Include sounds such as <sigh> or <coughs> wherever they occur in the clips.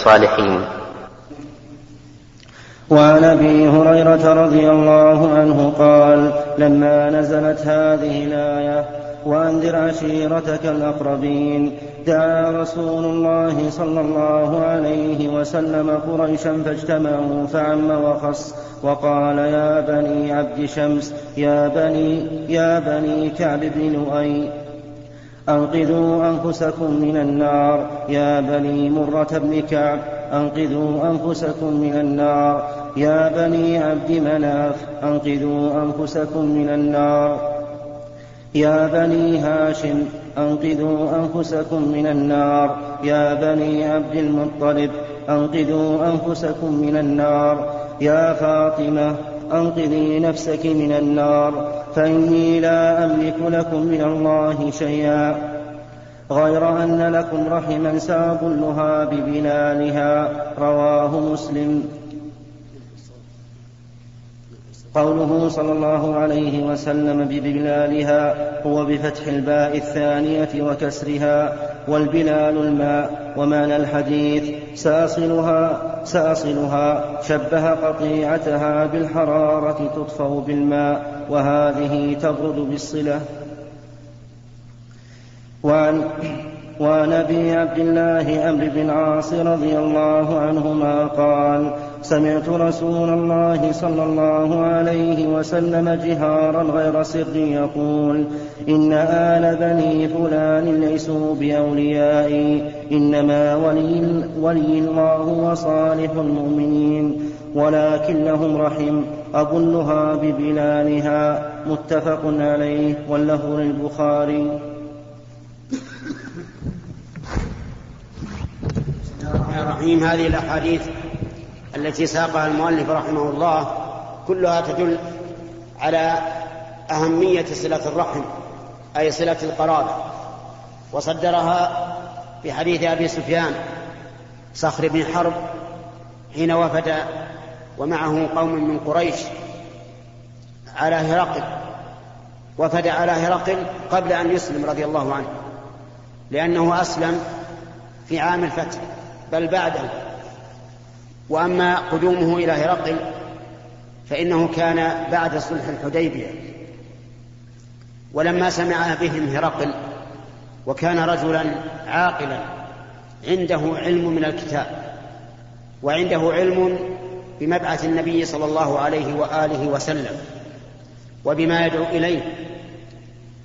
الصالحين. وعن أبي هريرة رضي الله عنه قال لما نزلت هذه الآية وأنذر عشيرتك الأقربين دعا رسول الله صلى الله عليه وسلم قريشا فاجتمعوا فعم وخص وقال يا بني عبد شمس يا بني يا بني كعب بن لؤي أنقذوا أنفسكم من النار. يا بني مرة بن كعب أنقذوا أنفسكم من النار. يا بني عبد مناف أنقذوا أنفسكم من النار. يا بني هاشم أنقذوا أنفسكم من النار. يا بني عبد المطلب أنقذوا أنفسكم من النار. يا فاطمة أنقذي نفسك من النار. فإني لا أملك لكم من الله شيئا. غير أن لكم رحما سأبلها ببلالها. رواه مسلم. قوله صلى الله عليه وسلم ببلالها هو بفتح الباء الثانية وكسرها والبلال الماء ومعنى الحديث ساصلها ساصلها شبه قطيعتها بالحرارة تطفأ بالماء. وهذه تبرد بالصلة. وعن وعن أبي عبد الله عمرو بن العاص رضي الله عنهما قال سمعت رسول الله صلى الله عليه وسلم جهارا غير سر يقول إن آل بني فلان ليسوا بأوليائي إنما ولي, ولي الله وصالح المؤمنين. ولكن لهم رحم أظنها ببلالها. متفق عليه واللفظ للبخاري. الرحيم هذه الأحاديث التي ساقها المؤلف رحمه الله كلها تدل على أهمية صلة الرحم أي صلة القرابة. وصدرها في حديث أبي سفيان صخر بن حرب حين وفد ومعه قوم من قريش على هرقل وفد على هرقل قبل أن يسلم رضي الله عنه لأنه أسلم في عام الفتح بل بعده. وأما قدومه إلى هرقل فإنه كان بعد صلح الحديبية. ولما سمع بهم هرقل وكان رجلا عاقلا عنده علم من الكتاب وعنده علم بمبعث النبي صلى الله عليه وآله وسلم وبما يدعو إليه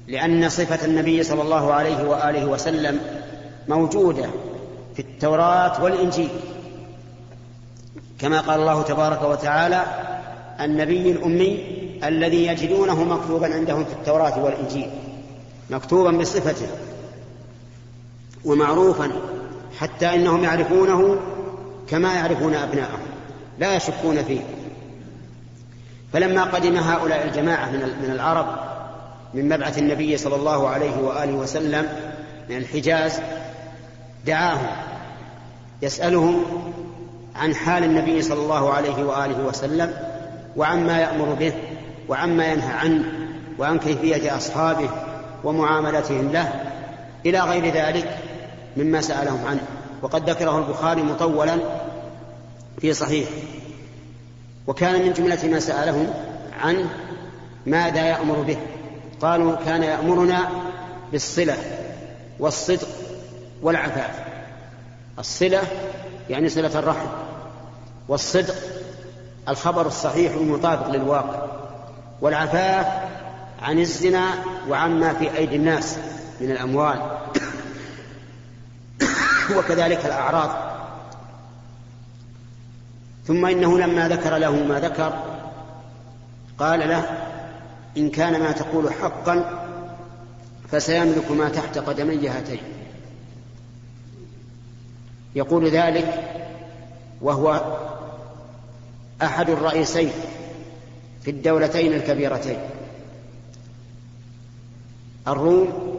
لأن صفة النبي صلى الله عليه وآله وسلم موجودة في التوراة والإنجيل. كما قال الله تبارك وتعالى النبي الأمي الذي يجدونه مكتوبا عندهم في التوراة والإنجيل مكتوبا بصفته ومعروفا حتى إنهم يعرفونه كما يعرفون أبناءهم. لا يشكون فيه. فلما قدم هؤلاء الجماعة من العرب من مبعث النبي صلى الله عليه وآله وسلم من الحجاز دعاهم يسألهم عن حال النبي صلى الله عليه وآله وسلم وعما يأمر به وعما ينهى عنه وعن كيفية أصحابه ومعاملتهم له إلى غير ذلك مما سألهم عنه. وقد ذكره البخاري مطولا في صحيح. وكان من جملة ما سألهم عنه ماذا يأمر به. قالوا كان يأمرنا بالصلة والصدق والعفاف. الصلة يعني صلة الرحم والصدق الخبر الصحيح المطابق للواقع والعفاف عن الزنا وعما في أيدي الناس من الأموال. <coughs> وكذلك الأعراض. ثم إنه لما ذكر له ما ذكر قال له إن كان ما تقول حقا فسيملك ما تحت قدمي هاتين. يقول ذلك وهو أحد الرئيسين في الدولتين الكبيرتين الروم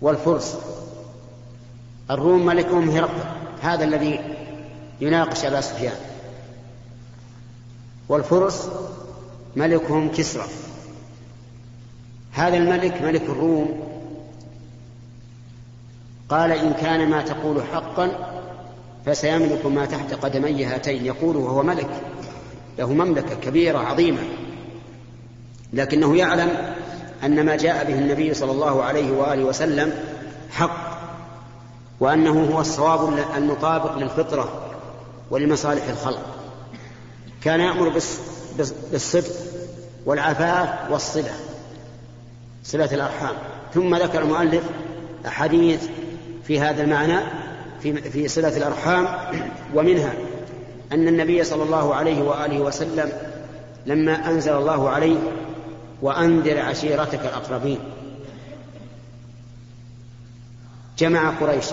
والفرس. الروم ملكهم هرقل هذا الذي يناقش أبا سفيان. والفرس ملكهم كسرى. هذا الملك ملك الروم. قال إن كان ما تقول حقا فسيملك ما تحت قدمي هاتين. يقول وهو ملك. له مملكة كبيرة عظيمة. لكنه يعلم أن ما جاء به النبي صلى الله عليه وآله وسلم حق وأنه هو الصواب المطابق للفطرة. ولمصالح الخلق. كان يأمر بالصدق والعفاف والصلة صلة الأرحام. ثم ذكر المؤلف أحاديث في هذا المعنى في في صلة الأرحام ومنها أن النبي صلى الله عليه وآله وسلم لما أنزل الله عليه وأنذر عشيرتك الأقربين جمع قريش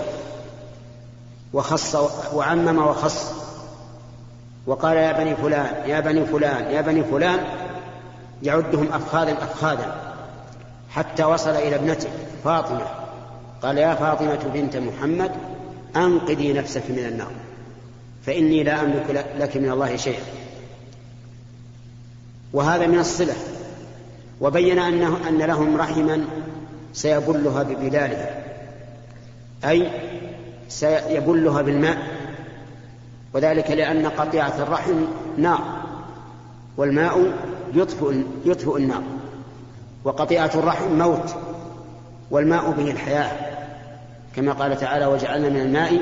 وخص وعمم وخص وقال يا بني فلان يا بني فلان يا بني فلان يعدهم أفخاذا أفخاذا حتى وصل إلى ابنته فاطمة. قال يا فاطمة بنت محمد أنقذي نفسك من النار فإني لا أملك لك من الله شيئا. وهذا من الصلة. وبين أنه أن لهم رحما سيبلها ببلالها أي سيبلها بالماء. وذلك لأن قطيعة الرحم نار والماء يطفئ يطفئ النار وقطيعة الرحم موت والماء به الحياة كما قال تعالى وجعلنا من الماء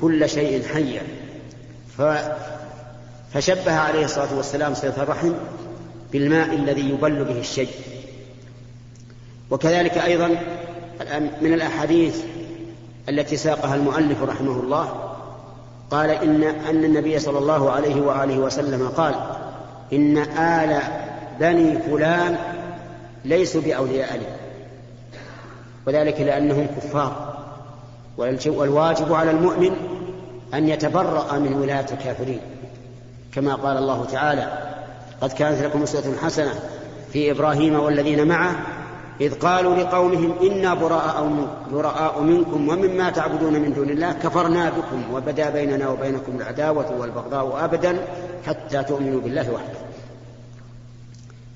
كل شيء حيا. ف فشبه عليه الصلاة والسلام صلة الرحم بالماء الذي يبل به الشيء. وكذلك أيضا من الأحاديث التي ساقها المؤلف رحمه الله قال إن أن النبي صلى الله عليه وآله وسلم قال إن آل بني فلان ليسوا بأولياء لي. وذلك لأنهم كفار. والواجب على المؤمن أن يتبرأ من ولاية الكافرين. كما قال الله تعالى قد كانت لكم أسوة حسنة في إبراهيم والذين معه إذ قالوا لقومهم إنا براء, براء منكم ومما تعبدون من دون الله كفرنا بكم وبدا بيننا وبينكم العداوة والبغضاء أبدا حتى تؤمنوا بالله وحده.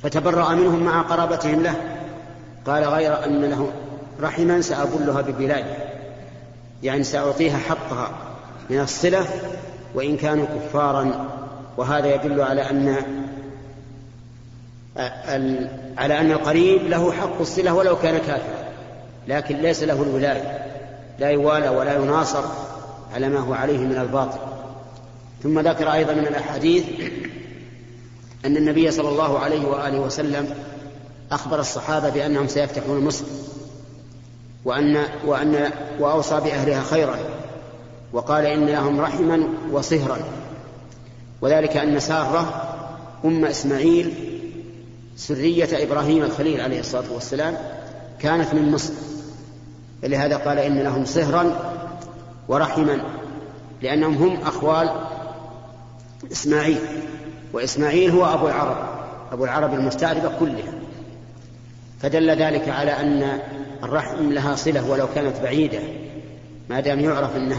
فتبرأ منهم مع قرابتهم له. قال غير أن له رحما سأبلها ببلادي. يعني سأعطيها حقها من الصلة وإن كانوا كفارا. وهذا يدل على أن على أن القريب له حق الصلة ولو كان كافرا لكن ليس له الولاية لا يوالى ولا يناصر على ما هو عليه من الباطل. ثم ذكر أيضا من الأحاديث أن النبي صلى الله عليه وآله وسلم أخبر الصحابة بأنهم سيفتحون مصر وأن وأن وأوصى بأهلها خيرا وقال إن لهم رحما وصهرا. وذلك أن سارة أم إسماعيل سرية إبراهيم الخليل عليه الصلاة والسلام كانت من مصر. لهذا قال إن لهم صهرا ورحما لأنهم هم أخوال إسماعيل وإسماعيل هو أبو العرب أبو العرب المستعربة كلها. فدل ذلك على أن الرحم لها صلة ولو كانت بعيدة. ما دام يعرف أن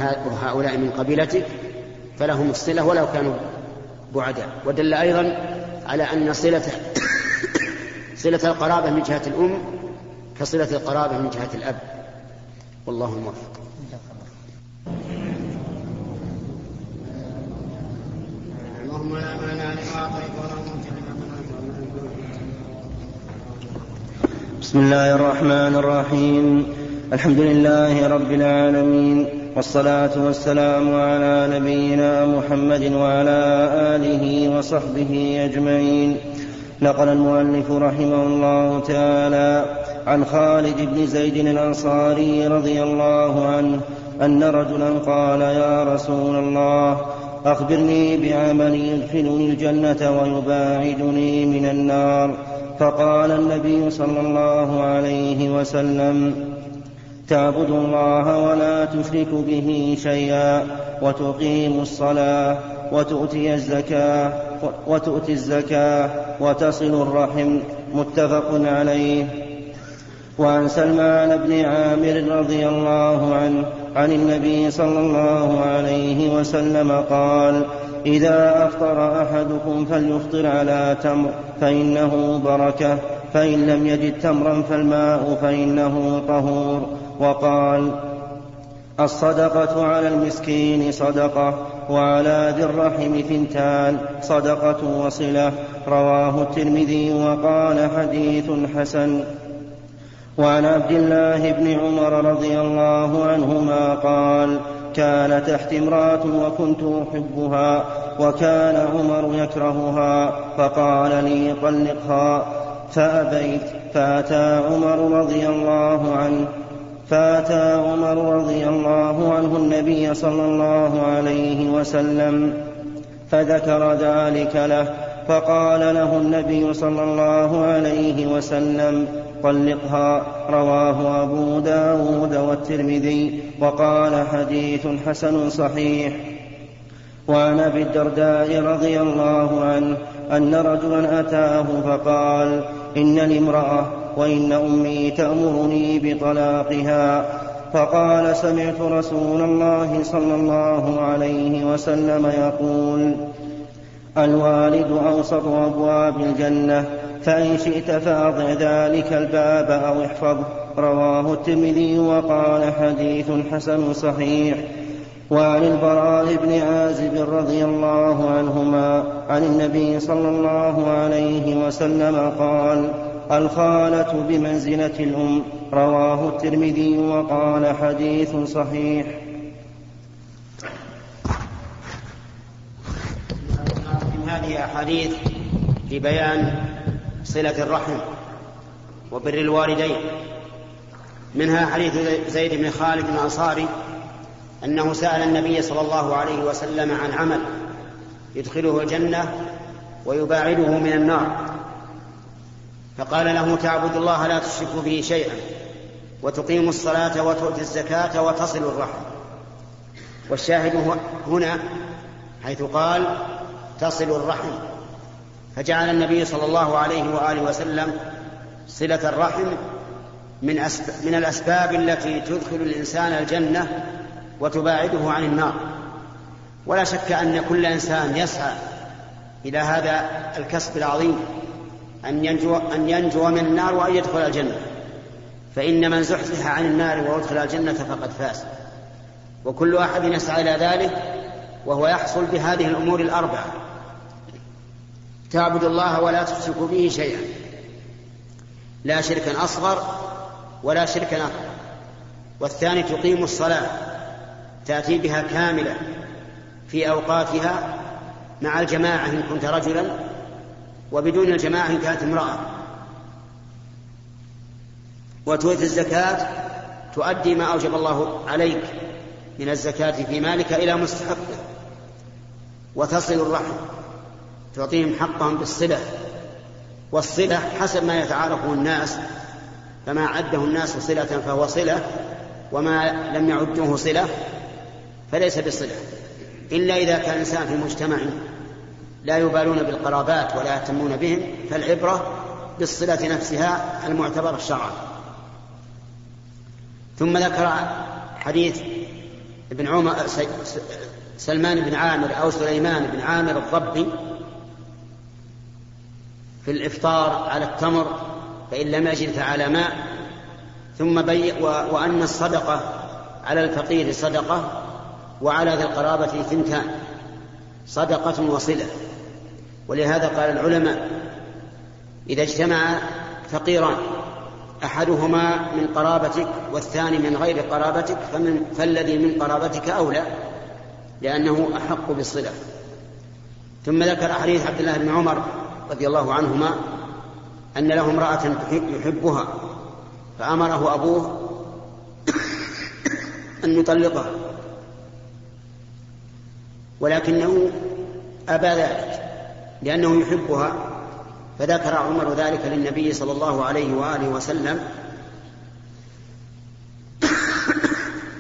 هؤلاء من قبيلتك فلهم الصلة ولو كانوا بعداء. ودل أيضا على أن صلة صلة القرابة من جهة الأم كصلة القرابة من جهة الأب. والله موفق اللهم لا مانع لما ولا بسم الله الرحمن الرحيم. الحمد لله رب العالمين والصلاة والسلام على نبينا محمد وعلى آله وصحبه أجمعين. نقل المؤلف رحمه الله تعالى عن خالد بن زيد الأنصاري رضي الله عنه أن رجلا قال يا رسول الله أخبرني بعمل يدخلني الجنة ويباعدني من النار. فقال النبي صلى الله عليه وسلم تعبد الله ولا تشرك به شيئا وتقيم الصلاة وتؤتي الزكاة وتؤتي الزكاة وتصل الرحم متفق عليه. وعن سلمان بن عامر رضي الله عنه عن النبي صلى الله عليه وسلم قال إذا أفطر أحدكم فليفطر على تمر فإنه بركة فإن لم يجد تمرا فالماء فإنه طهور. وقال الصدقة على المسكين صدقة وعلى ذي الرحم ثنتان صدقة وصلة رواه الترمذي وقال حديث حسن. وعن عبد الله بن عمر رضي الله عنهما قال كان تحت امرأة وكنت أحبها وكان عمر يكرهها فقال لي طلقها. فأبيت فأتى عمر رضي الله عنه فأتى عمر رضي الله عنه النبي صلى الله عليه وسلم فذكر ذلك له فقال له النبي صلى الله عليه وسلم طلقها. رواه أبو داود والترمذي وقال حديث حسن صحيح. وعن أبي الدرداء رضي الله عنه أن رجلا أتاه فقال إنني امرأة وإن أمي تأمرني بطلاقها فقال سمعت رسول الله صلى الله عليه وسلم يقول الوالد أوسط أبواب الجنة فإن شئت فأضع ذلك الباب أو احفظه. رواه الترمذي وقال حديث حسن صحيح. وعن البراء بن عازب رضي الله عنهما عن النبي صلى الله عليه وسلم قال الخالة بمنزلة الأم رواه الترمذي وقال حديث صحيح. من هذه أحاديث في بيان صلة الرحم وبر الوالدين. منها حديث زيد بن خالد الأنصاري أنه سأل النبي صلى الله عليه وسلم عن عمل يدخله الجنة ويباعده من النار. فقال له تعبد الله لا تشرك به شيئا وتقيم الصلاة وتؤتي الزكاة وتصل الرحم. والشاهد هنا حيث قال تصل الرحم. فجعل النبي صلى الله عليه وآله وسلم صلة الرحم من, أسب من الأسباب التي تدخل الإنسان الجنة وتباعده عن النار. ولا شك أن كل إنسان يسعى إلى هذا الكسب العظيم. أن ينجو, أن ينجو من النار وأن يدخل الجنة. فإن من زحزح عن النار وأدخل الجنة فقد فاز. وكل أحد يسعى إلى ذلك وهو يحصل بهذه الأمور الأربعة. تعبد الله ولا تشرك به شيئا. لا شركا أصغر ولا شركا أكبر. والثاني تقيم الصلاة. تأتي بها كاملة في أوقاتها مع الجماعة إن كنت رجلا وبدون الجماعة إن كانت امرأة. وتؤتي الزكاة تؤدي ما أوجب الله عليك من الزكاة في مالك إلى مستحقه. وتصل الرحم تعطيهم حقهم بالصلة. والصلة حسب ما يتعارفه الناس فما عده الناس صلة فهو صلة وما لم يعدوه صلة فليس بصلة إلا إذا كان الإنسان في مجتمع لا يبالون بالقرابات ولا يهتمون بهم فالعبرة بالصلة نفسها المعتبرة شرعا ثم ذكر حديث ابن عمر سلمان بن عامر أو سليمان بن عامر الضبي في الإفطار على التمر فإن لم يجد فعلى ماء. ثم بي وأن الصدقة على الفقير صدقة وعلى ذي القرابة ثنتان. صدقة وصلة. ولهذا قال العلماء إذا اجتمع فقيران أحدهما من قرابتك والثاني من غير قرابتك فمن فالذي من قرابتك أولى لأنه أحق بالصلة. ثم ذكر حديث عبد الله بن عمر رضي الله عنهما أن له امرأة يحبها فأمره أبوه <coughs> أن يطلقها. ولكنه أبى ذلك لأنه يحبها. فذكر عمر ذلك للنبي صلى الله عليه وآله وسلم.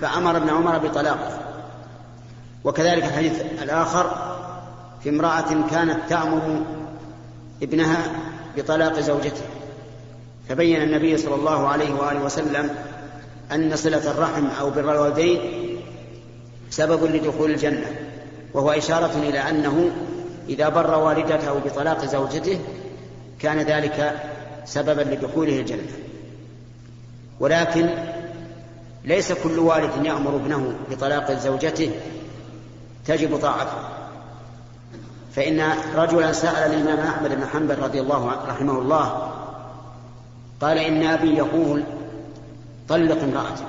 فأمر ابن عمر بطلاقه. وكذلك الحديث الآخر في امرأة كانت تأمر ابنها بطلاق زوجته. فبين النبي صلى الله عليه وآله وسلم أن صلة الرحم أو بر الوالدين سبب لدخول الجنة. وهو إشارة إلى أنه إذا بر والدته بطلاق زوجته كان ذلك سببا لدخوله الجنة. ولكن ليس كل والد يأمر ابنه بطلاق زوجته تجب طاعته. فإن رجلا سأل الإمام أحمد بن حنبل رضي الله عنه رحمه الله قال إن أبي يقول طلق امرأتك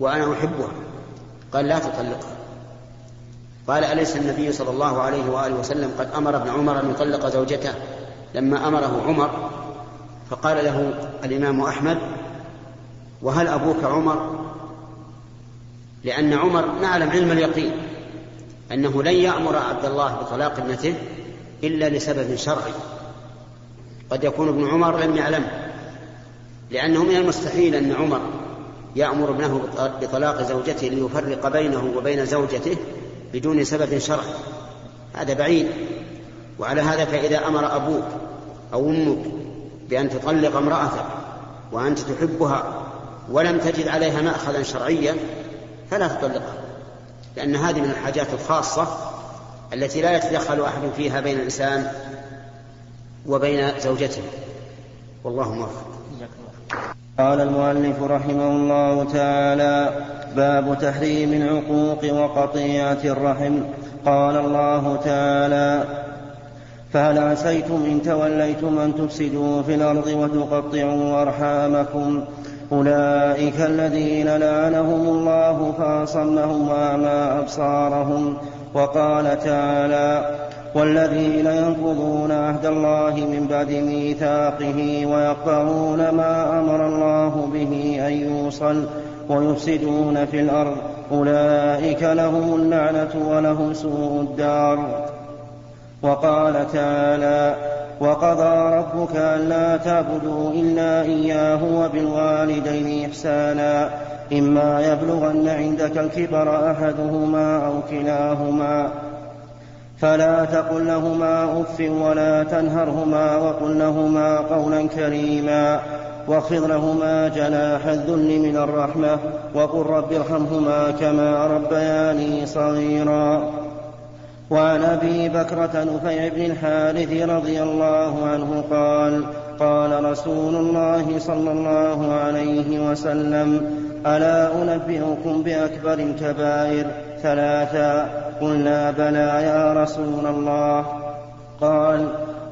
وأنا أحبها. قال لا تطلقها. قال أليس النبي صلى الله عليه وآله وسلم قد أمر ابن عمر أن يطلق زوجته لما أمره عمر؟ فقال له الإمام أحمد وهل أبوك عمر؟ لأن عمر نعلم علم اليقين أنه لن يأمر عبد الله بطلاق ابنته إلا لسبب شرعي. قد يكون ابن عمر لم يعلم لأنه من المستحيل أن عمر يأمر ابنه بطلاق زوجته ليفرق بينه وبين زوجته بدون سبب شرعي. هذا بعيد. وعلى هذا فإذا أمر أبوك أو أمك بأن تطلق امرأتك وأنت تحبها ولم تجد عليها مأخذا شرعيا فلا تطلقها. لأن هذه من الحاجات الخاصة التي لا يتدخل أحد فيها بين الإنسان وبين زوجته. والله موفق. قال المؤلف رحمه الله تعالى باب تحريم العقوق وقطيعة الرحم. قال الله تعالى فهل عسيتم إن توليتم أن تفسدوا في الأرض وتقطعوا أرحامكم؟ أولئك الذين لعنهم الله فأصمهم وأعمى أبصارهم. وقال تعالى والذين ينقضون عهد الله من بعد ميثاقه ويقطعون ما أمر الله به أن يوصل ويفسدون في الأرض. أولئك لهم اللعنة ولهم سوء الدار. وقال تعالى وقضى ربك ألا تعبدوا إلا إياه وبالوالدين إحسانا. إما يبلغن عندك الكبر أحدهما أو كلاهما. فلا تقل لهما أف ولا تنهرهما وقل لهما قولا كريما واخفض لهما جناح الذل من الرحمة وقل رب ارحمهما كما ربياني صغيرا. وعن أبي بكرة نفيع بن الحارث رضي الله عنه قال قال رسول الله صلى الله عليه وسلم ألا أنبئكم بأكبر الكبائر؟ ثلاثا قلنا بلى يا رسول الله. قال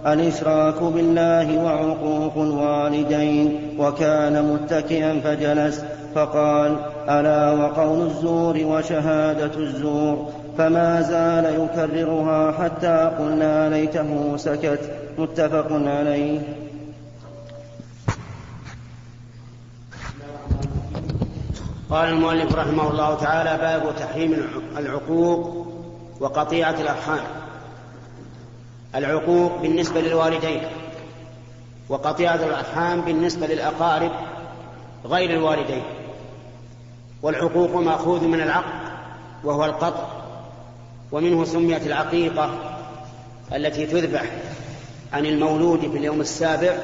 الإشراك بالله وعقوق الوالدين وكان متكئا فجلس فقال ألا وقول الزور وشهادة الزور؟ فما زال يكررها حتى قلنا ليته سكت. متفق عليه. قال المؤلف رحمه الله تعالى باب تحريم العقوق وقطيعة الأرحام. العقوق بالنسبة للوالدين وقطيعة الأرحام بالنسبة للأقارب غير الوالدين. والعقوق مأخوذ من العق وهو القطع ومنه سميت العقيقة التي تذبح عن المولود في اليوم السابع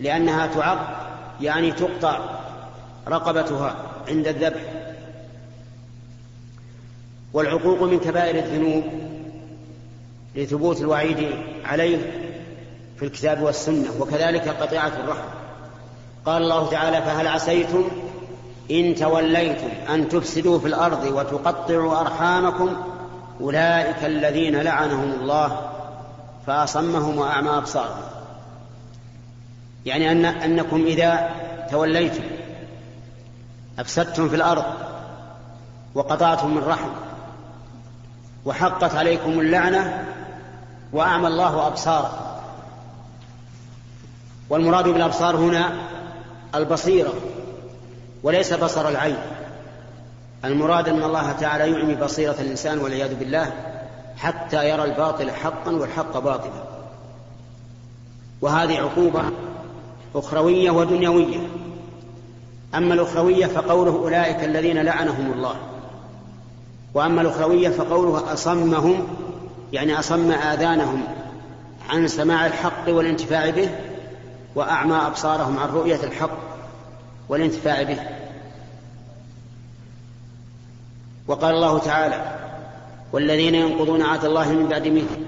لأنها تعق يعني تقطع رقبتها. عند الذبح. والعقوق من كبائر الذنوب لثبوت الوعيد عليه في الكتاب والسنة وكذلك قطيعة الرحم. قال الله تعالى فهل عسيتم إن توليتم أن تفسدوا في الأرض وتقطعوا أرحامكم؟ أولئك الذين لعنهم الله فأصمهم وأعمى أبصارهم. يعني أن أنكم إذا توليتم أفسدتم في الأرض وقطعتم الرحم وحقت عليكم اللعنة وأعمى الله أبصاركم. والمراد بالأبصار هنا البصيرة وليس بصر العين. المراد أن الله تعالى يعمي بصيرة الإنسان والعياذ بالله حتى يرى الباطل حقا والحق باطلا. وهذه عقوبة أخروية ودنيوية. أما الأخروية فقوله أولئك الذين لعنهم الله. وأما الأخروية فقوله أصمهم يعني أصم آذانهم عن سماع الحق والانتفاع به وأعمى أبصارهم عن رؤية الحق والانتفاع به. وقال الله تعالى والذين ينقضون عهد الله من بعد مثل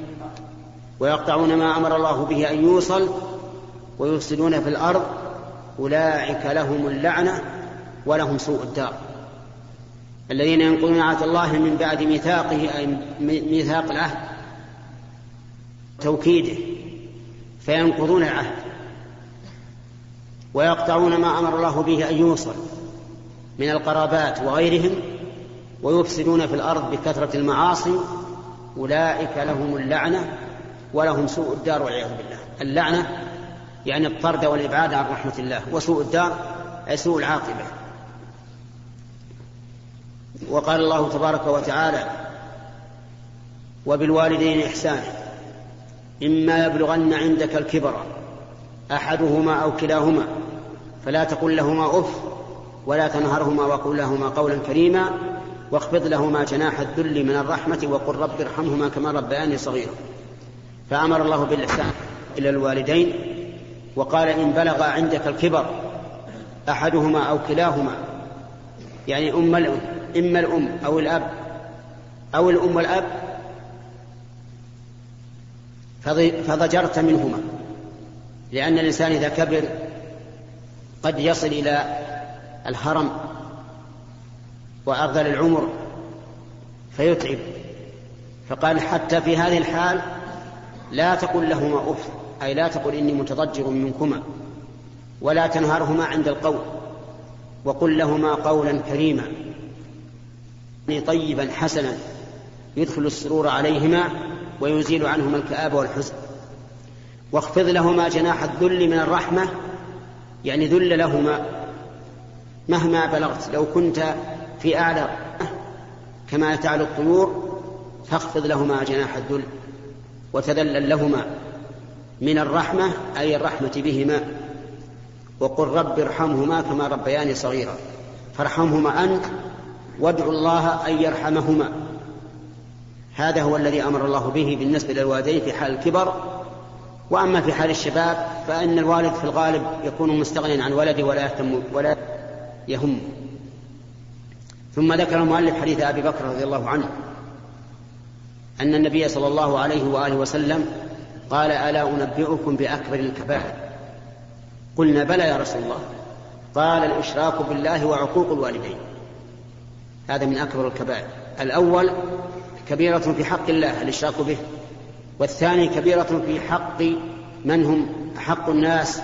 ويقطعون ما أمر الله به أن يوصل ويفسدون في الأرض أولئك لهم اللعنة ولهم سوء الدار. الذين ينقلون عهد الله من بعد ميثاقه أي ميثاق العهد توكيده فينقضون العهد ويقطعون ما أمر الله به أن يوصل من القرابات وغيرهم ويفسدون في الأرض بكثرة المعاصي. أولئك لهم اللعنة ولهم سوء الدار والعياذ بالله. اللعنة يعني الطرد والإبعاد عن رحمة الله وسوء الدار أي سوء العاقبة. وقال الله تبارك وتعالى وبالوالدين احسانا إما يبلغن عندك الكبر أحدهما أو كلاهما فلا تقل لهما أف ولا تنهرهما وقل لهما قولا كريما واخفض لهما جناح الذل من الرحمة وقل رب ارحمهما كما ربياني صغيرا. فأمر الله بالإحسان إلى الوالدين وقال إن بلغ عندك الكبر أحدهما أو كلاهما. يعني أم الام إما الأم أو الأب أو الأم والأب فضجرت منهما. لأن الإنسان إذا كبر قد يصل إلى الهرم وأرذل العمر فيتعب. فقال حتى في هذه الحال لا تقل لهما أف. أي لا تقل إني متضجر منكما ولا تنهرهما عند القول وقل لهما قولا كريما طيبا حسنا يدخل السرور عليهما ويزيل عنهما الكآبة والحزن. واخفض لهما جناح الذل من الرحمة يعني ذل لهما مهما بلغت لو كنت في أعلى كما تعلو الطيور فاخفض لهما جناح الذل وتذلل لهما. من الرحمة أي الرحمة بهما وقل رب ارحمهما كما ربياني صغيرا. فارحمهما أنت وادعوا الله أن يرحمهما. هذا هو الذي أمر الله به بالنسبة للوالدين في حال الكبر. وأما في حال الشباب فإن الوالد في الغالب يكون مستغنيا عن ولده ولا يهتم ولا يهم. ثم ذكر المؤلف حديث أبي بكر رضي الله عنه أن النبي صلى الله عليه وآله وسلم قال ألا أنبئكم بأكبر الكبائر؟ قلنا بلى يا رسول الله. قال الإشراك بالله وعقوق الوالدين. هذا من أكبر الكبائر. الأول كبيرة في حق الله الإشراك به. والثاني كبيرة في حق من هم؟ أحق الناس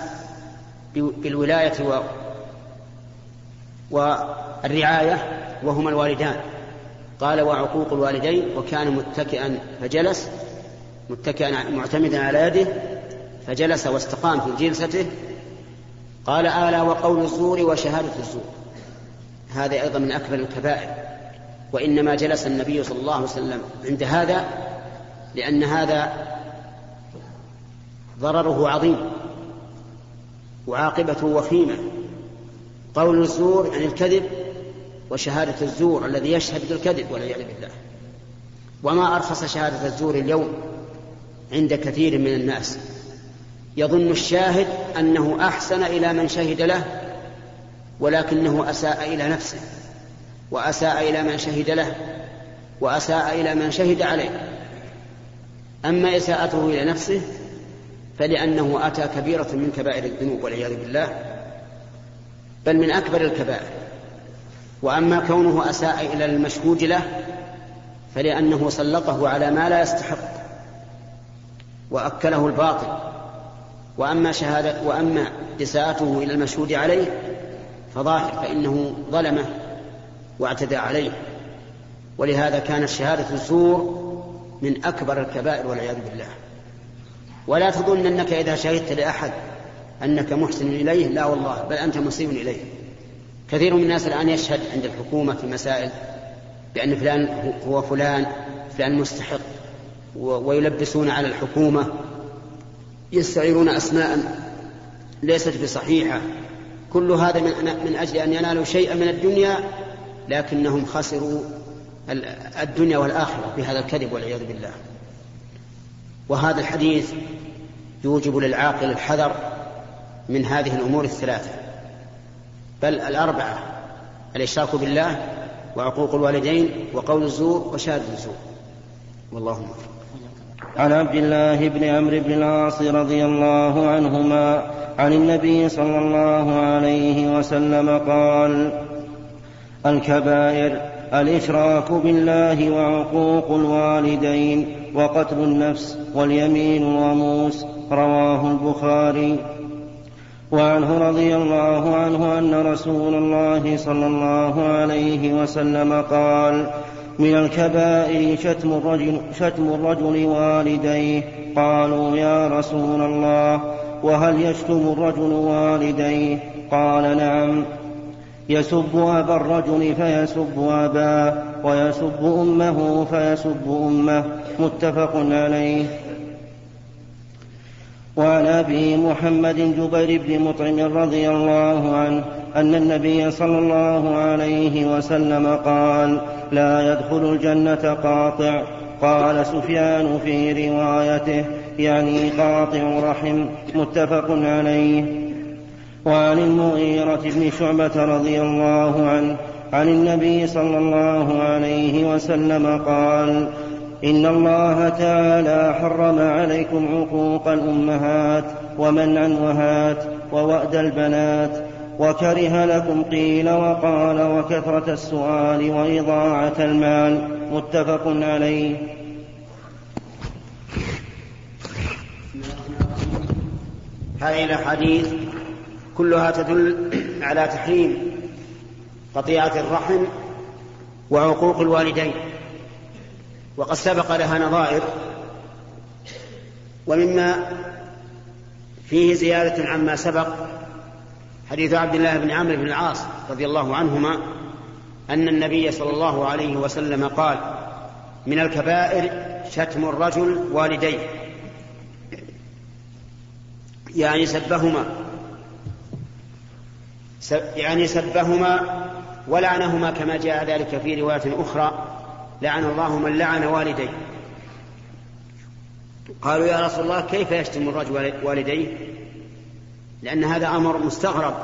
بالولاية و والرعاية وهما الوالدان. قال وعقوق الوالدين وكان متكئا فجلس متكئا معتمدا على يده فجلس واستقام في جلسته قال آلا وقول الزور وشهادة الزور. هذا أيضا من أكبر الكبائر. وإنما جلس النبي صلى الله عليه وسلم عند هذا لأن هذا ضرره عظيم وعاقبته وخيمة. قول الزور عن الكذب وشهادة الزور الذي يشهد بالكذب والعياذ بالله. وما أرخص شهادة الزور اليوم عند كثير من الناس. يظن الشاهد أنه أحسن إلى من شهد له ولكنه أساء إلى نفسه وأساء إلى من شهد له وأساء إلى من شهد عليه. أما إساءته إلى نفسه فلأنه أتى كبيرة من كبائر الذنوب والعياذ بالله بل من أكبر الكبائر. وأما كونه أساء إلى المشهود له فلأنه سلطه على ما لا يستحق. وأكله الباطل. وأما شهادة وأما إساءته إلى المشهود عليه فظاهر فإنه ظلمه واعتدى عليه. ولهذا كانت شهادة الزور من أكبر الكبائر والعياذ بالله. ولا تظن أنك إذا شهدت لأحد أنك محسن إليه لا والله بل أنت مسيء إليه. كثير من الناس الآن يشهد عند الحكومة في مسائل بأن فلان هو فلان فلان مستحق. ويلبسون على الحكومة يستعيرون أسماء ليست بصحيحة. كل هذا من أجل أن ينالوا شيئا من الدنيا لكنهم خسروا الدنيا والآخرة بهذا الكذب والعياذ بالله. وهذا الحديث يوجب للعاقل الحذر من هذه الأمور الثلاثة. بل الأربعة الإشراك بالله وعقوق الوالدين وقول الزور وشهادة الزور. والله موفق. عن عبد الله بن عمرو بن العاص رضي الله عنهما عن النبي صلى الله عليه وسلم قال الكبائر الإشراك بالله وعقوق الوالدين وقتل النفس واليمين الغموس رواه البخاري. وعنه رضي الله عنه أن رسول الله صلى الله عليه وسلم قال من الكبائر شتم الرجل, شتم الرجل والديه. قالوا يا رسول الله وهل يشتم الرجل والديه؟ قال نعم. يسب أبا الرجل فيسب أباه ويسب أمه فيسب أمه. متفق عليه. وعن أبي محمد جبير بن مطعم رضي الله عنه أن النبي صلى الله عليه وسلم قال لا يدخل الجنة قاطع. قال سفيان في روايته يعني قاطع رحم. متفق عليه. وعن المغيرة بن شعبة رضي الله عنه عن النبي صلى الله عليه وسلم قال إن الله تعالى حرم عليكم عقوق الأمهات ومنع الوهات ووأد البنات وكره لكم قيل وقال وكثرة السؤال وإضاعة المال. متفق عليه. هذه الأحاديث كلها تدل على تحريم قطيعة الرحم وعقوق الوالدين. وقد سبق لها نظائر ومما فيه زيادة عما سبق حديث عبد الله بن عمرو بن العاص رضي الله عنهما أن النبي صلى الله عليه وسلم قال من الكبائر شتم الرجل والديه. يعني سبهما يعني سبهما ولعنهما كما جاء ذلك في رواية أخرى لعن الله من لعن والديه. قالوا يا رسول الله كيف يشتم الرجل والديه؟ لأن هذا أمر مستغرب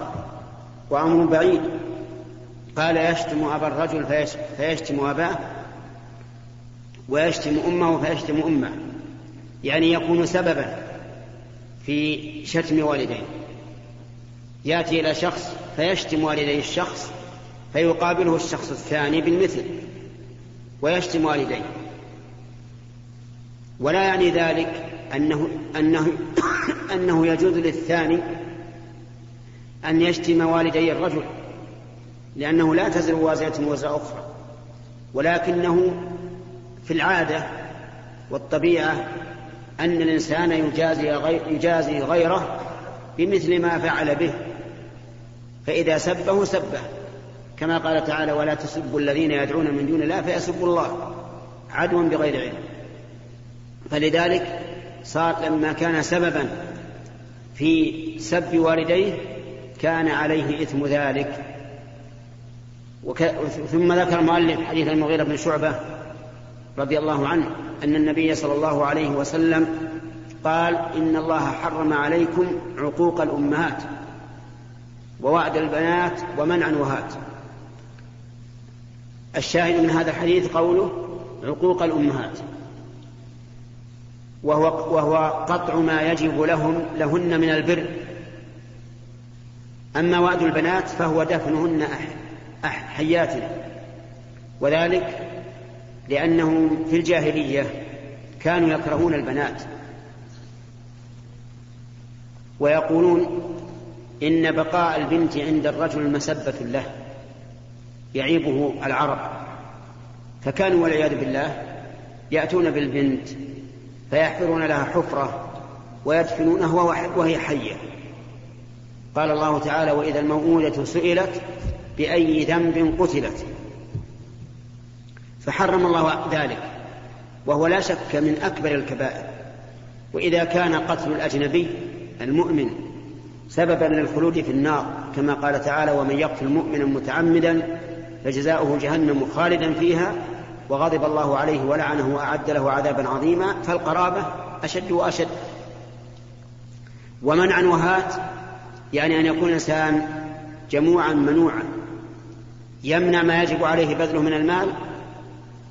وأمر بعيد. قال يشتم أبا الرجل فيشتم أباه ويشتم أمه فيشتم أمه. يعني يكون سببا في شتم والديه. يأتي إلى شخص فيشتم والدي الشخص فيقابله الشخص الثاني بالمثل ويشتم والديه. ولا يعني ذلك أنه, أنه, أنه يجوز للثاني أن يشتم والدي الرجل لأنه لا تزر وازرة وزر أخرى ولكنه في العادة والطبيعة أن الإنسان يجازي, غير يجازي غيره بمثل ما فعل به فإذا سبه سبه كما قال تعالى ولا تسبوا الذين يدعون من دون الله فيسبوا الله عدوا بغير علم. فلذلك صار لما كان سببا في سب والديه كان عليه إثم ذلك. وك... ثم ذكر المؤلف حديث المغيرة بن شعبة رضي الله عنه أن النبي صلى الله عليه وسلم قال إن الله حرم عليكم عقوق الأمهات ووعد البنات ومنع الوهات الشاهد من هذا الحديث قوله عقوق الأمهات. وهو, وهو قطع ما يجب لهم لهن من البر. أما وعد البنات فهو دفنهن أح أح حيات. وذلك لأنهم في الجاهلية كانوا يكرهون البنات. ويقولون إن بقاء البنت عند الرجل مسبة له يعيبه العرب. فكانوا والعياذ بالله يأتون بالبنت فيحفرون لها حفرة ويدفنونها وهي حية. قال الله تعالى وإذا الموءودة سئلت بأي ذنب قتلت. فحرم الله ذلك وهو لا شك من أكبر الكبائر. وإذا كان قتل الأجنبي المؤمن سببا للخلود في النار كما قال تعالى ومن يقتل مؤمنا متعمدا فجزاؤه جهنم خالدا فيها وغضب الله عليه ولعنه وأعد له عذابا عظيما فالقرابة أشد وأشد. ومنعا وهات يعني أن يكون الإنسان جموعا منوعا. يمنع ما يجب عليه بذله من المال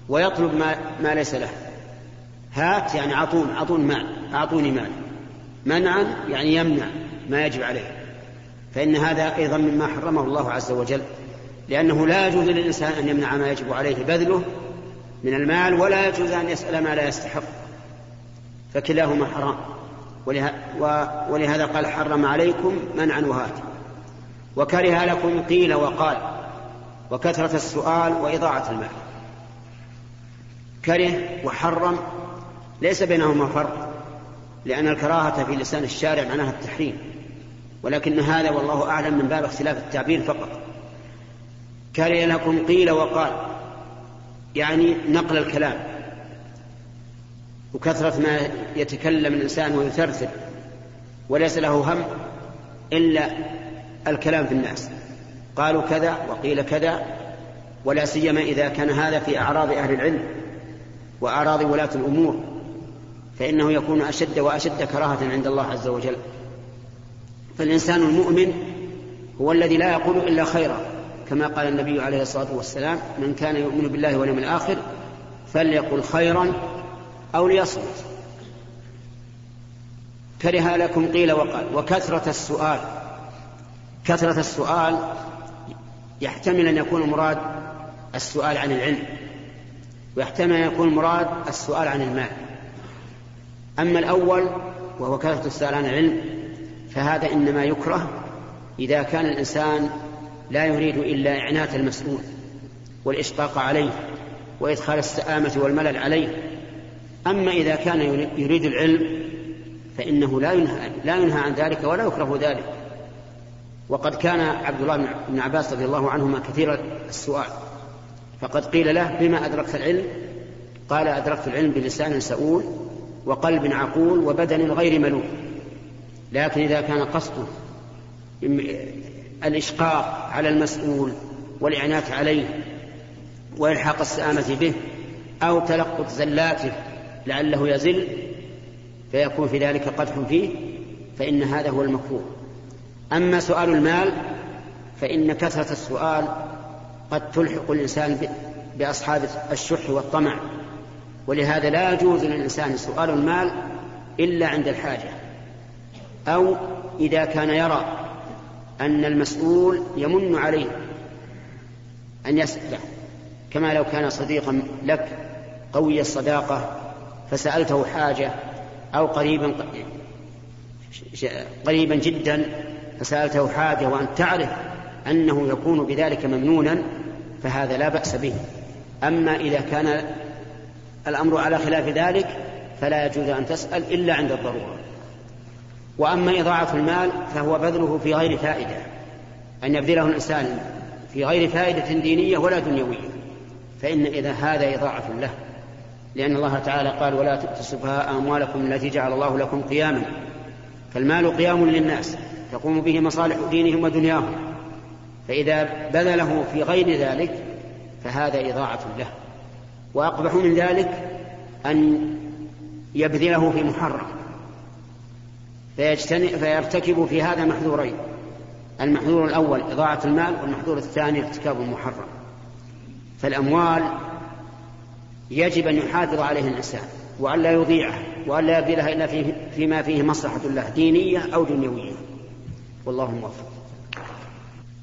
ويطلب ما, ما ليس له. هات يعني اعطون أعطون مال. أعطوني مال. منعا يعني يمنع ما يجب عليه. فإن هذا أيضا مما حرمه الله عز وجل لأنه لا يجوز للإنسان أن يمنع ما يجب عليه بذله من المال ولا يجوز أن يسأل ما لا يستحق. فكلاهما حرام. ولهذا قال حرم عليكم منعا وهات. وكره لكم قيل وقال وكثرة السؤال وإضاعة المال. كره وحرم ليس بينهما فرق لأن الكراهة في لسان الشارع معناها التحريم. ولكن هذا والله أعلم من باب اختلاف التعبير فقط. كره لكم قيل وقال يعني نقل الكلام. وكثرة ما يتكلم الإنسان ويثرثر وليس له هم إلا الكلام في الناس. قالوا كذا وقيل كذا ولا سيما إذا كان هذا في أعراض أهل العلم وأعراض ولاة الأمور فإنه يكون أشد وأشد كراهة عند الله عز وجل. فالإنسان المؤمن هو الذي لا يقول إلا خيرا كما قال النبي عليه الصلاة والسلام من كان يؤمن بالله واليوم الآخر فليقل خيرا أو ليصمت. كره لكم قيل وقال. وكثرة السؤال. كثرة السؤال يحتمل أن يكون مراد السؤال عن العلم. ويحتمل أن يكون مراد السؤال عن المال. أما الأول وهو كثرة السؤال عن العلم فهذا إنما يكره إذا كان الإنسان لا يريد إلا إعنات المسؤول والإشقاق عليه وإدخال السآمة والملل عليه. أما إذا كان يريد العلم فإنه لا ينهى لا ينهى عن ذلك ولا يكره ذلك. وقد كان عبد الله بن عباس رضي الله عنهما كثير السؤال. فقد قيل له بما أدركت العلم؟ قال أدركت العلم بلسان سؤول وقلب عقول وبدن غير ملول لكن إذا كان قصده الإشقاق على المسؤول والإعنات عليه وإلحاق السآمة به أو تلقط زلاته لعله يزل فيكون في ذلك قدح فيه فإن هذا هو المكروه. أما سؤال المال فإن كثرة السؤال قد تلحق الإنسان بأصحاب الشح والطمع ولهذا لا يجوز للإنسان سؤال المال إلا عند الحاجة. أو إذا كان يرى أن المسؤول يمن عليه أن يسأله كما لو كان صديقا لك قوي الصداقة فسألته حاجة أو قريبا قريبا جدا فسألته حاجة وأن تعرف أنه يكون بذلك ممنونا فهذا لا بأس به. أما إذا كان الأمر على خلاف ذلك فلا يجوز أن تسأل إلا عند الضرورة. وأما إضاعة المال فهو بذله في غير فائدة أن يبذله الإنسان في غير فائدة دينية ولا دنيوية فإن إذا هذا إضاعة له. لأن الله تعالى قال ولا تؤتوا السفهاء أموالكم التي جعل الله لكم قياما. فالمال قيام للناس تقوم به مصالح دينهم ودنياهم. فإذا بذله في غير ذلك فهذا إضاعة له. وأقبح من ذلك أن يبذله في محرم. فيرتكب في هذا محذورين. المحذور الأول إضاعة المال والمحذور الثاني ارتكاب المحرم فالأموال يجب أن يحافظ عليه الإنسان وأن لا يضيعه وأن لا يبذلها إلا فيه فيما فيه مصلحة له دينية أو دنيوية. والله موفق.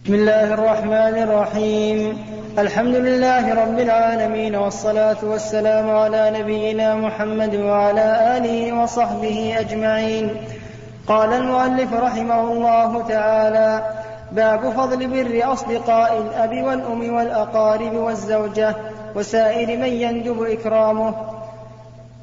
بسم الله الرحمن الرحيم. الحمد لله رب العالمين والصلاة والسلام على نبينا محمد وعلى آله وصحبه أجمعين. قال المؤلف رحمه الله تعالى باب فضل بر أصدقاء الأب والأم والأقارب والزوجة. وسائر من يندب إكرامه.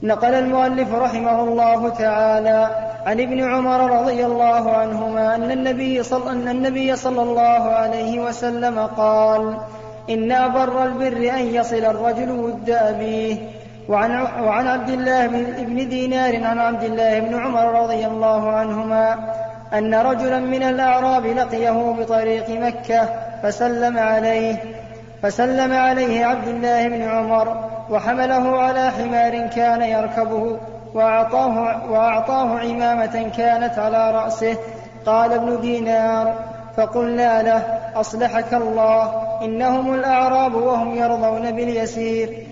نقل المؤلف رحمه الله تعالى عن ابن عمر رضي الله عنهما أن النبي صلى, أن النبي صلى الله عليه وسلم قال إن أبر البر أن يصل الرجل ود أبيه. وعن, وعن عبد الله بن دينار عن عبد الله بن عمر رضي الله عنهما أن رجلا من الأعراب لقيه بطريق مكة فسلم عليه. فسلم عليه عبد الله بن عمر وحمله على حمار كان يركبه وأعطاه, وأعطاه عمامة كانت على رأسه. قال ابن دينار فقلنا له أصلحك الله إنهم الأعراب وهم يرضون باليسير.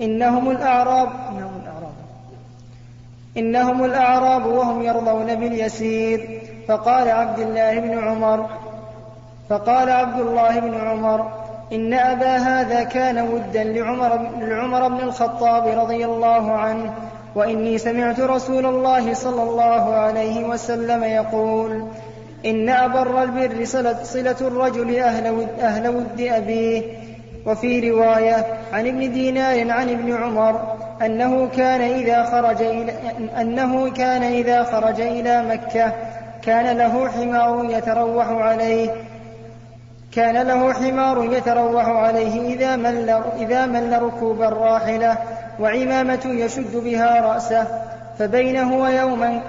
إنهم الأعراب إنهم الأعراب. وهم يرضون باليسير. فقال عبد الله بن عمر فقال عبد الله بن عمر إن أبا هذا كان ودا لعمر, لعمر بن الخطاب رضي الله عنه وإني سمعت رسول الله صلى الله عليه وسلم يقول إن أبر البر صلة, صلة الرجل أهل ود, أهل ود أبيه. وفي رواية عن ابن دينار عن ابن عمر أنه كان إذا خرج إلى أنه كان إذا خرج إلى مكة كان له حمار يتروح عليه كان له حمار يتروح عليه إذا مل, إذا مل ركوب الراحلة وعمامة يشد بها رأسه فبينه ويوما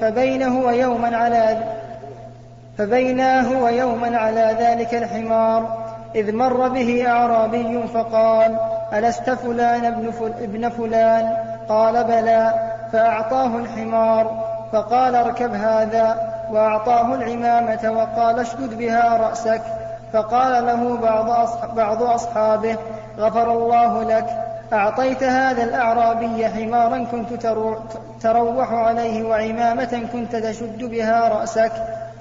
فبينه ويوما على فبيناه ويوما على ذلك الحمار. إذ مر به أعرابي فقال ألست فلان ابن, ابن فلان؟ قال بلى. فأعطاه الحمار فقال اركب هذا. وأعطاه العمامة وقال اشدد بها رأسك. فقال له بعض, بعض أصحابه غفر الله لك أعطيت هذا الأعرابي حمارا كنت تروح عليه وعمامة كنت تشد بها رأسك.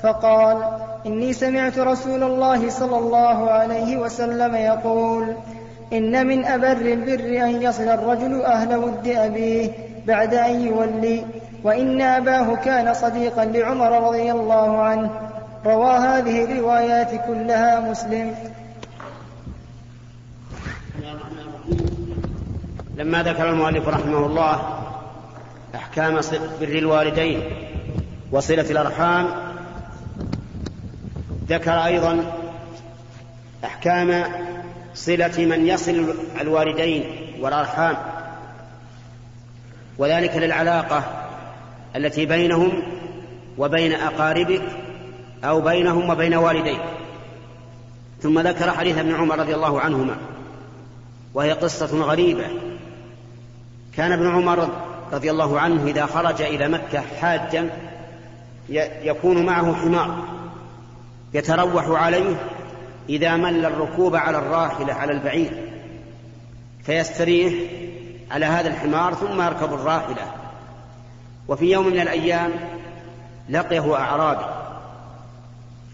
فقال إني سمعت رسول الله صلى الله عليه وسلم يقول إن من أبر البر أن يصل الرجل أهل ود أبيه بعد أن يولي وإن أباه كان صديقا لعمر رضي الله عنه. روى هذه الروايات كلها مسلم. لما ذكر المؤلف رحمه الله أحكام بر الوالدين وصلة الأرحام ذكر أيضا أحكام صلة من يصل الوالدين والأرحام. وذلك للعلاقة التي بينهم وبين أقاربك أو بينهم وبين والديك ثم ذكر حديث ابن عمر رضي الله عنهما وهي قصة غريبة. كان ابن عمر رضي الله عنه إذا خرج إلى مكة حاجا يكون معه حمار يتروح عليه إذا مل الركوب على الراحلة على البعير. فيستريح على هذا الحمار ثم يركب الراحلة. وفي يوم من الأيام لقيه أعرابي.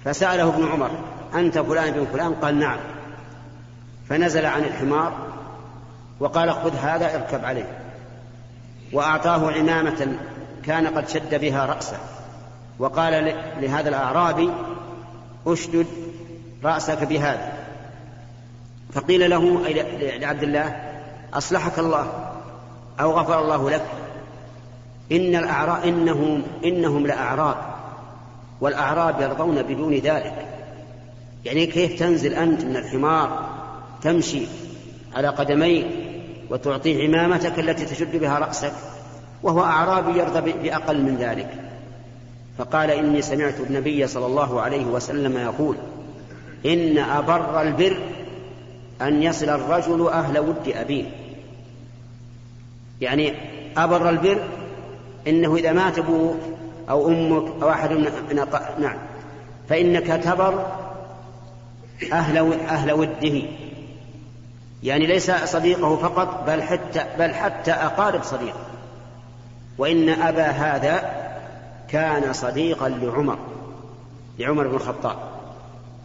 فسأله ابن عمر أنت فلان بن فلان؟ قال نعم. فنزل عن الحمار وقال خذ هذا اركب عليه. وأعطاه عمامة كان قد شد بها رأسه. وقال لهذا الأعرابي أشدد رأسك بهذا. فقيل له أي لعبد الله أصلحك الله أو غفر الله لك؟ إن الأعراب إنهم إنهم لأعراب. والأعراب يرضون بدون ذلك. يعني كيف تنزل أنت من الحمار تمشي على قدميك وتعطيه عمامتك التي تشد بها رأسك وهو أعرابي يرضى بأقل من ذلك. فقال إني سمعت النبي صلى الله عليه وسلم يقول إن أبر البر أن يصل الرجل أهل ود أبيه. يعني أبر البر إنه إذا مات أبوك أو أمك أو أحد من نعم. فإنك تبر أهل أهل وده. يعني ليس صديقه فقط بل حتى بل حتى أقارب صديقه وإن أبا هذا كان صديقا لعمر لعمر بن الخطاب.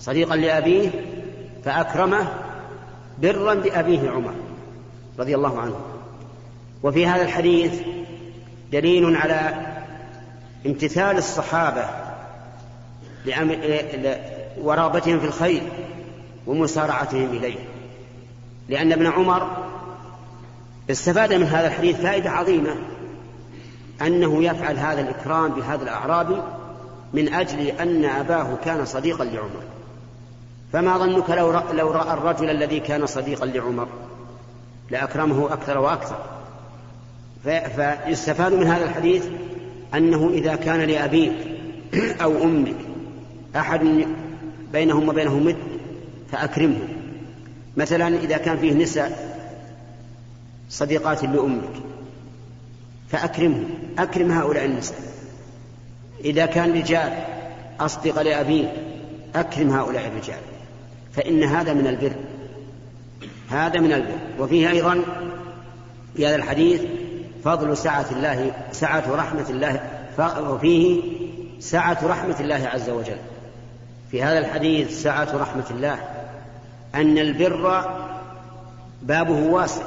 صديقا لأبيه فأكرمه برا بأبيه عمر رضي الله عنه. وفي هذا الحديث دليل على امتثال الصحابة ورغبتهم في الخير ومسارعتهم إليه. لأن ابن عمر استفاد من هذا الحديث فائدة عظيمة أنه يفعل هذا الإكرام بهذا الأعرابي من أجل أن أباه كان صديقا لعمر. فما ظنك لو رأى, لو رأى الرجل الذي كان صديقا لعمر؟ لأكرمه أكثر وأكثر. فيستفاد من هذا الحديث أنه إذا كان لأبيك أو أمك أحد بينهم وبينه مد فأكرمه. مثلا إذا كان فيه نساء صديقات لأمك فأكرمه. أكرم هؤلاء النساء. إذا كان رجال أصدق لأبيه أكرم هؤلاء الرجال. فإن هذا من البر. هذا من البر. وفيه أيضا في هذا الحديث فضل سعة الله سعة رحمة الله وفيه سعة رحمة الله عز وجل. في هذا الحديث سعة رحمة الله. أن البر بابه واسع.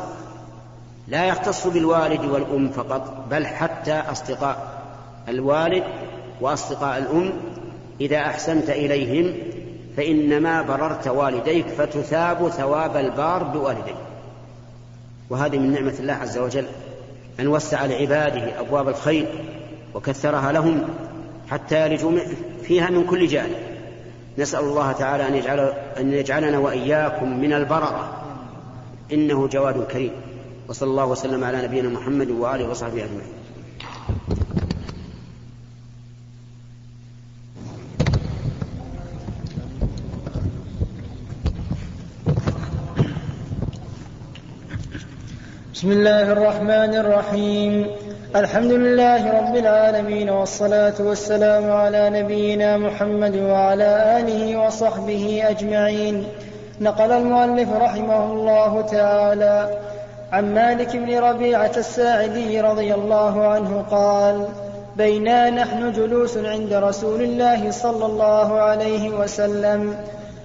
لا يختص بالوالد والأم فقط بل حتى أصدقاء الوالد وأصدقاء الأم. إذا أحسنت إليهم فإنما بررت والديك فتثاب ثواب البار بوالديك. وهذه من نعمة الله عز وجل. أن وسع لعباده أبواب الخير وكثرها لهم حتى يلجوا فيها من كل جانب. نسأل الله تعالى أن, يجعل أن يجعلنا وإياكم من البررة. إنه جواد كريم. وصلى الله وسلم على نبينا محمد وآله وصحبه أجمعين. بسم الله الرحمن الرحيم. الحمد لله رب العالمين والصلاة والسلام على نبينا محمد وعلى آله وصحبه أجمعين. نقل المؤلف رحمه الله تعالى عن مالك بن ربيعة الساعدي رضي الله عنه قال بينا نحن جلوس عند رسول الله صلى الله عليه وسلم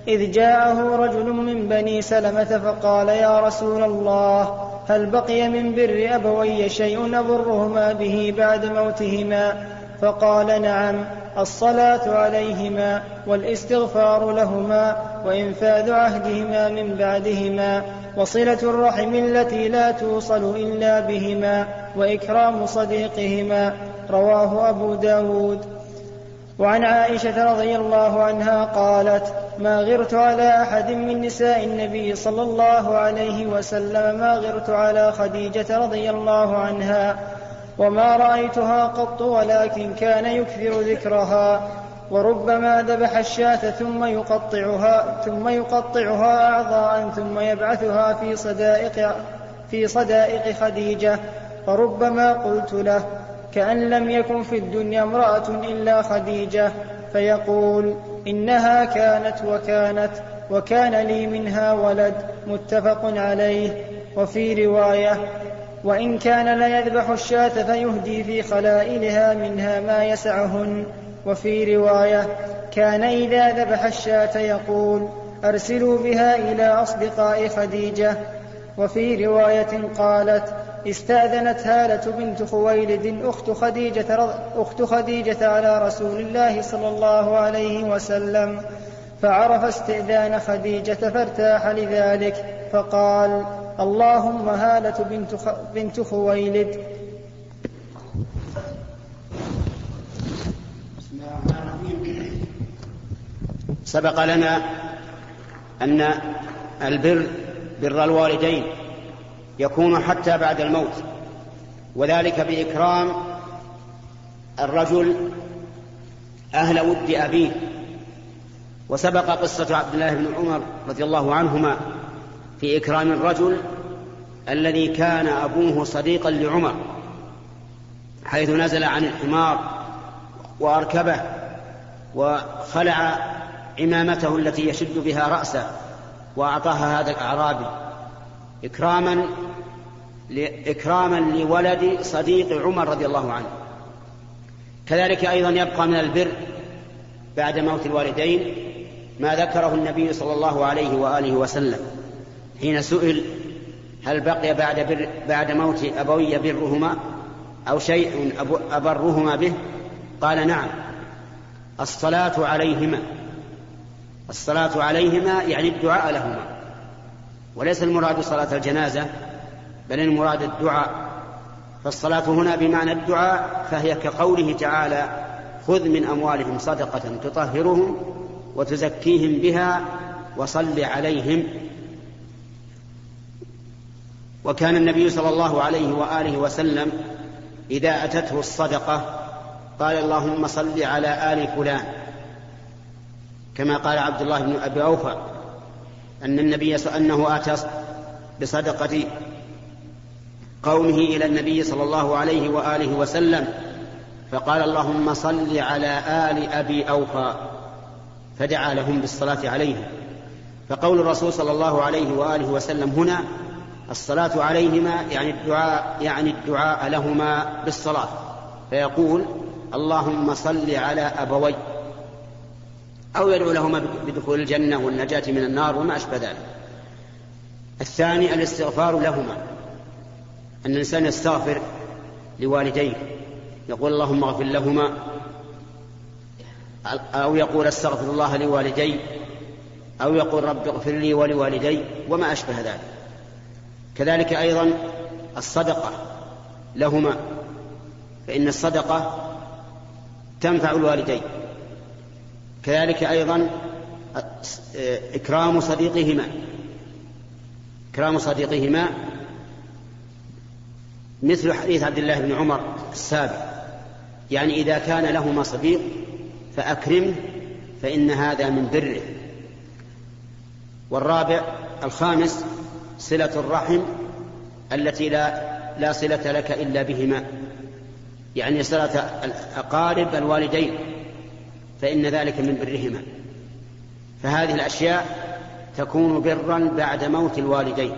إذ جاءه رجل من بني سلمة فقال يا رسول الله هل بقي من بر أبوي شيء أبرهما به بعد موتهما؟ فقال نعم الصلاة عليهما والاستغفار لهما وإنفاذ عهدهما من بعدهما وصلة الرحم التي لا توصل إلا بهما وإكرام صديقهما رواه أبو داود. وعن عائشة رضي الله عنها قالت ما غرت على أحد من نساء النبي صلى الله عليه وسلم ما غرت على خديجة رضي الله عنها وما رأيتها قط ولكن كان يكثر ذكرها وربما ذبح الشاة ثم يقطعها ثم يقطعها أعضاء ثم يبعثها في صدائق في صدائق خديجة فربما قلت له كأن لم يكن في الدنيا امرأة إلا خديجة فيقول إنها كانت وكانت وكان لي منها ولد متفق عليه. وفي رواية وإن كان ليذبح الشاة فيهدي في خلائلها منها ما يسعهن. وفي رواية كان إذا ذبح الشاة يقول أرسلوا بها إلى أصدقاء خديجة. وفي رواية قالت استأذنت هالة بنت خويلد أخت خديجة, أخت خديجة على رسول الله صلى الله عليه وسلم. فعرف استئذان خديجة فارتاح لذلك فقال اللهم هالة بنت, خ... بنت خويلد. سبق لنا أن البر بر الوالدين. يكون حتى بعد الموت. وذلك بإكرام الرجل أهل ود أبيه. وسبق قصة عبد الله بن عمر رضي الله عنهما في إكرام الرجل الذي كان أبوه صديقا لعمر حيث نزل عن الحمار وأركبه وخلع عمامته التي يشد بها رأسه وأعطاها هذا الأعرابي. إكراما إكراما لولد صديق عمر رضي الله عنه. كذلك أيضا يبقى من البر بعد موت الوالدين ما ذكره النبي صلى الله عليه وآله وسلم. حين سئل هل بقي بعد, بر بعد موت أبوي برهما أو شيء أبرهما به؟ قال نعم. الصلاة عليهما. الصلاة عليهما يعني الدعاء لهما. وليس المراد صلاة الجنازة بل المراد الدعاء. فالصلاة هنا بمعنى الدعاء فهي كقوله تعالى خذ من أموالهم صدقة تطهرهم وتزكيهم بها وصل عليهم. وكان النبي صلى الله عليه وآله وسلم إذا أتته الصدقة قال اللهم صل على آل فلان. كما قال عبد الله بن أبي أوفى أن النبي أنه أتى بصدقة قومه إلى النبي صلى الله عليه وآله وسلم فقال اللهم صل على آل أبي أوفى فدعا لهم بالصلاة عليهم. فقول الرسول صلى الله عليه وآله وسلم هنا الصلاة عليهما يعني الدعاء يعني الدعاء لهما بالصلاة. فيقول اللهم صل على أبوي. أو يدعو لهما بدخول الجنة والنجاة من النار وما أشبه ذلك. الثاني الاستغفار لهما. أن الإنسان يستغفر لوالديه. يقول اللهم اغفر لهما. أو يقول استغفر الله لوالدي. أو يقول رب اغفر لي ولوالدي. وما أشبه ذلك. كذلك أيضا الصدقة لهما. فإن الصدقة تنفع الوالدين. كذلك أيضا إكرام صديقهما. إكرام صديقهما مثل حديث عبد الله بن عمر السابق يعني إذا كان لهما صديق فأكرمه فإن هذا من بره. والرابع الخامس صلة الرحم التي لا لا صلة لك إلا بهما. يعني صلة الأقارب الوالدين. فإن ذلك من برهما. فهذه الأشياء تكون برا بعد موت الوالدين.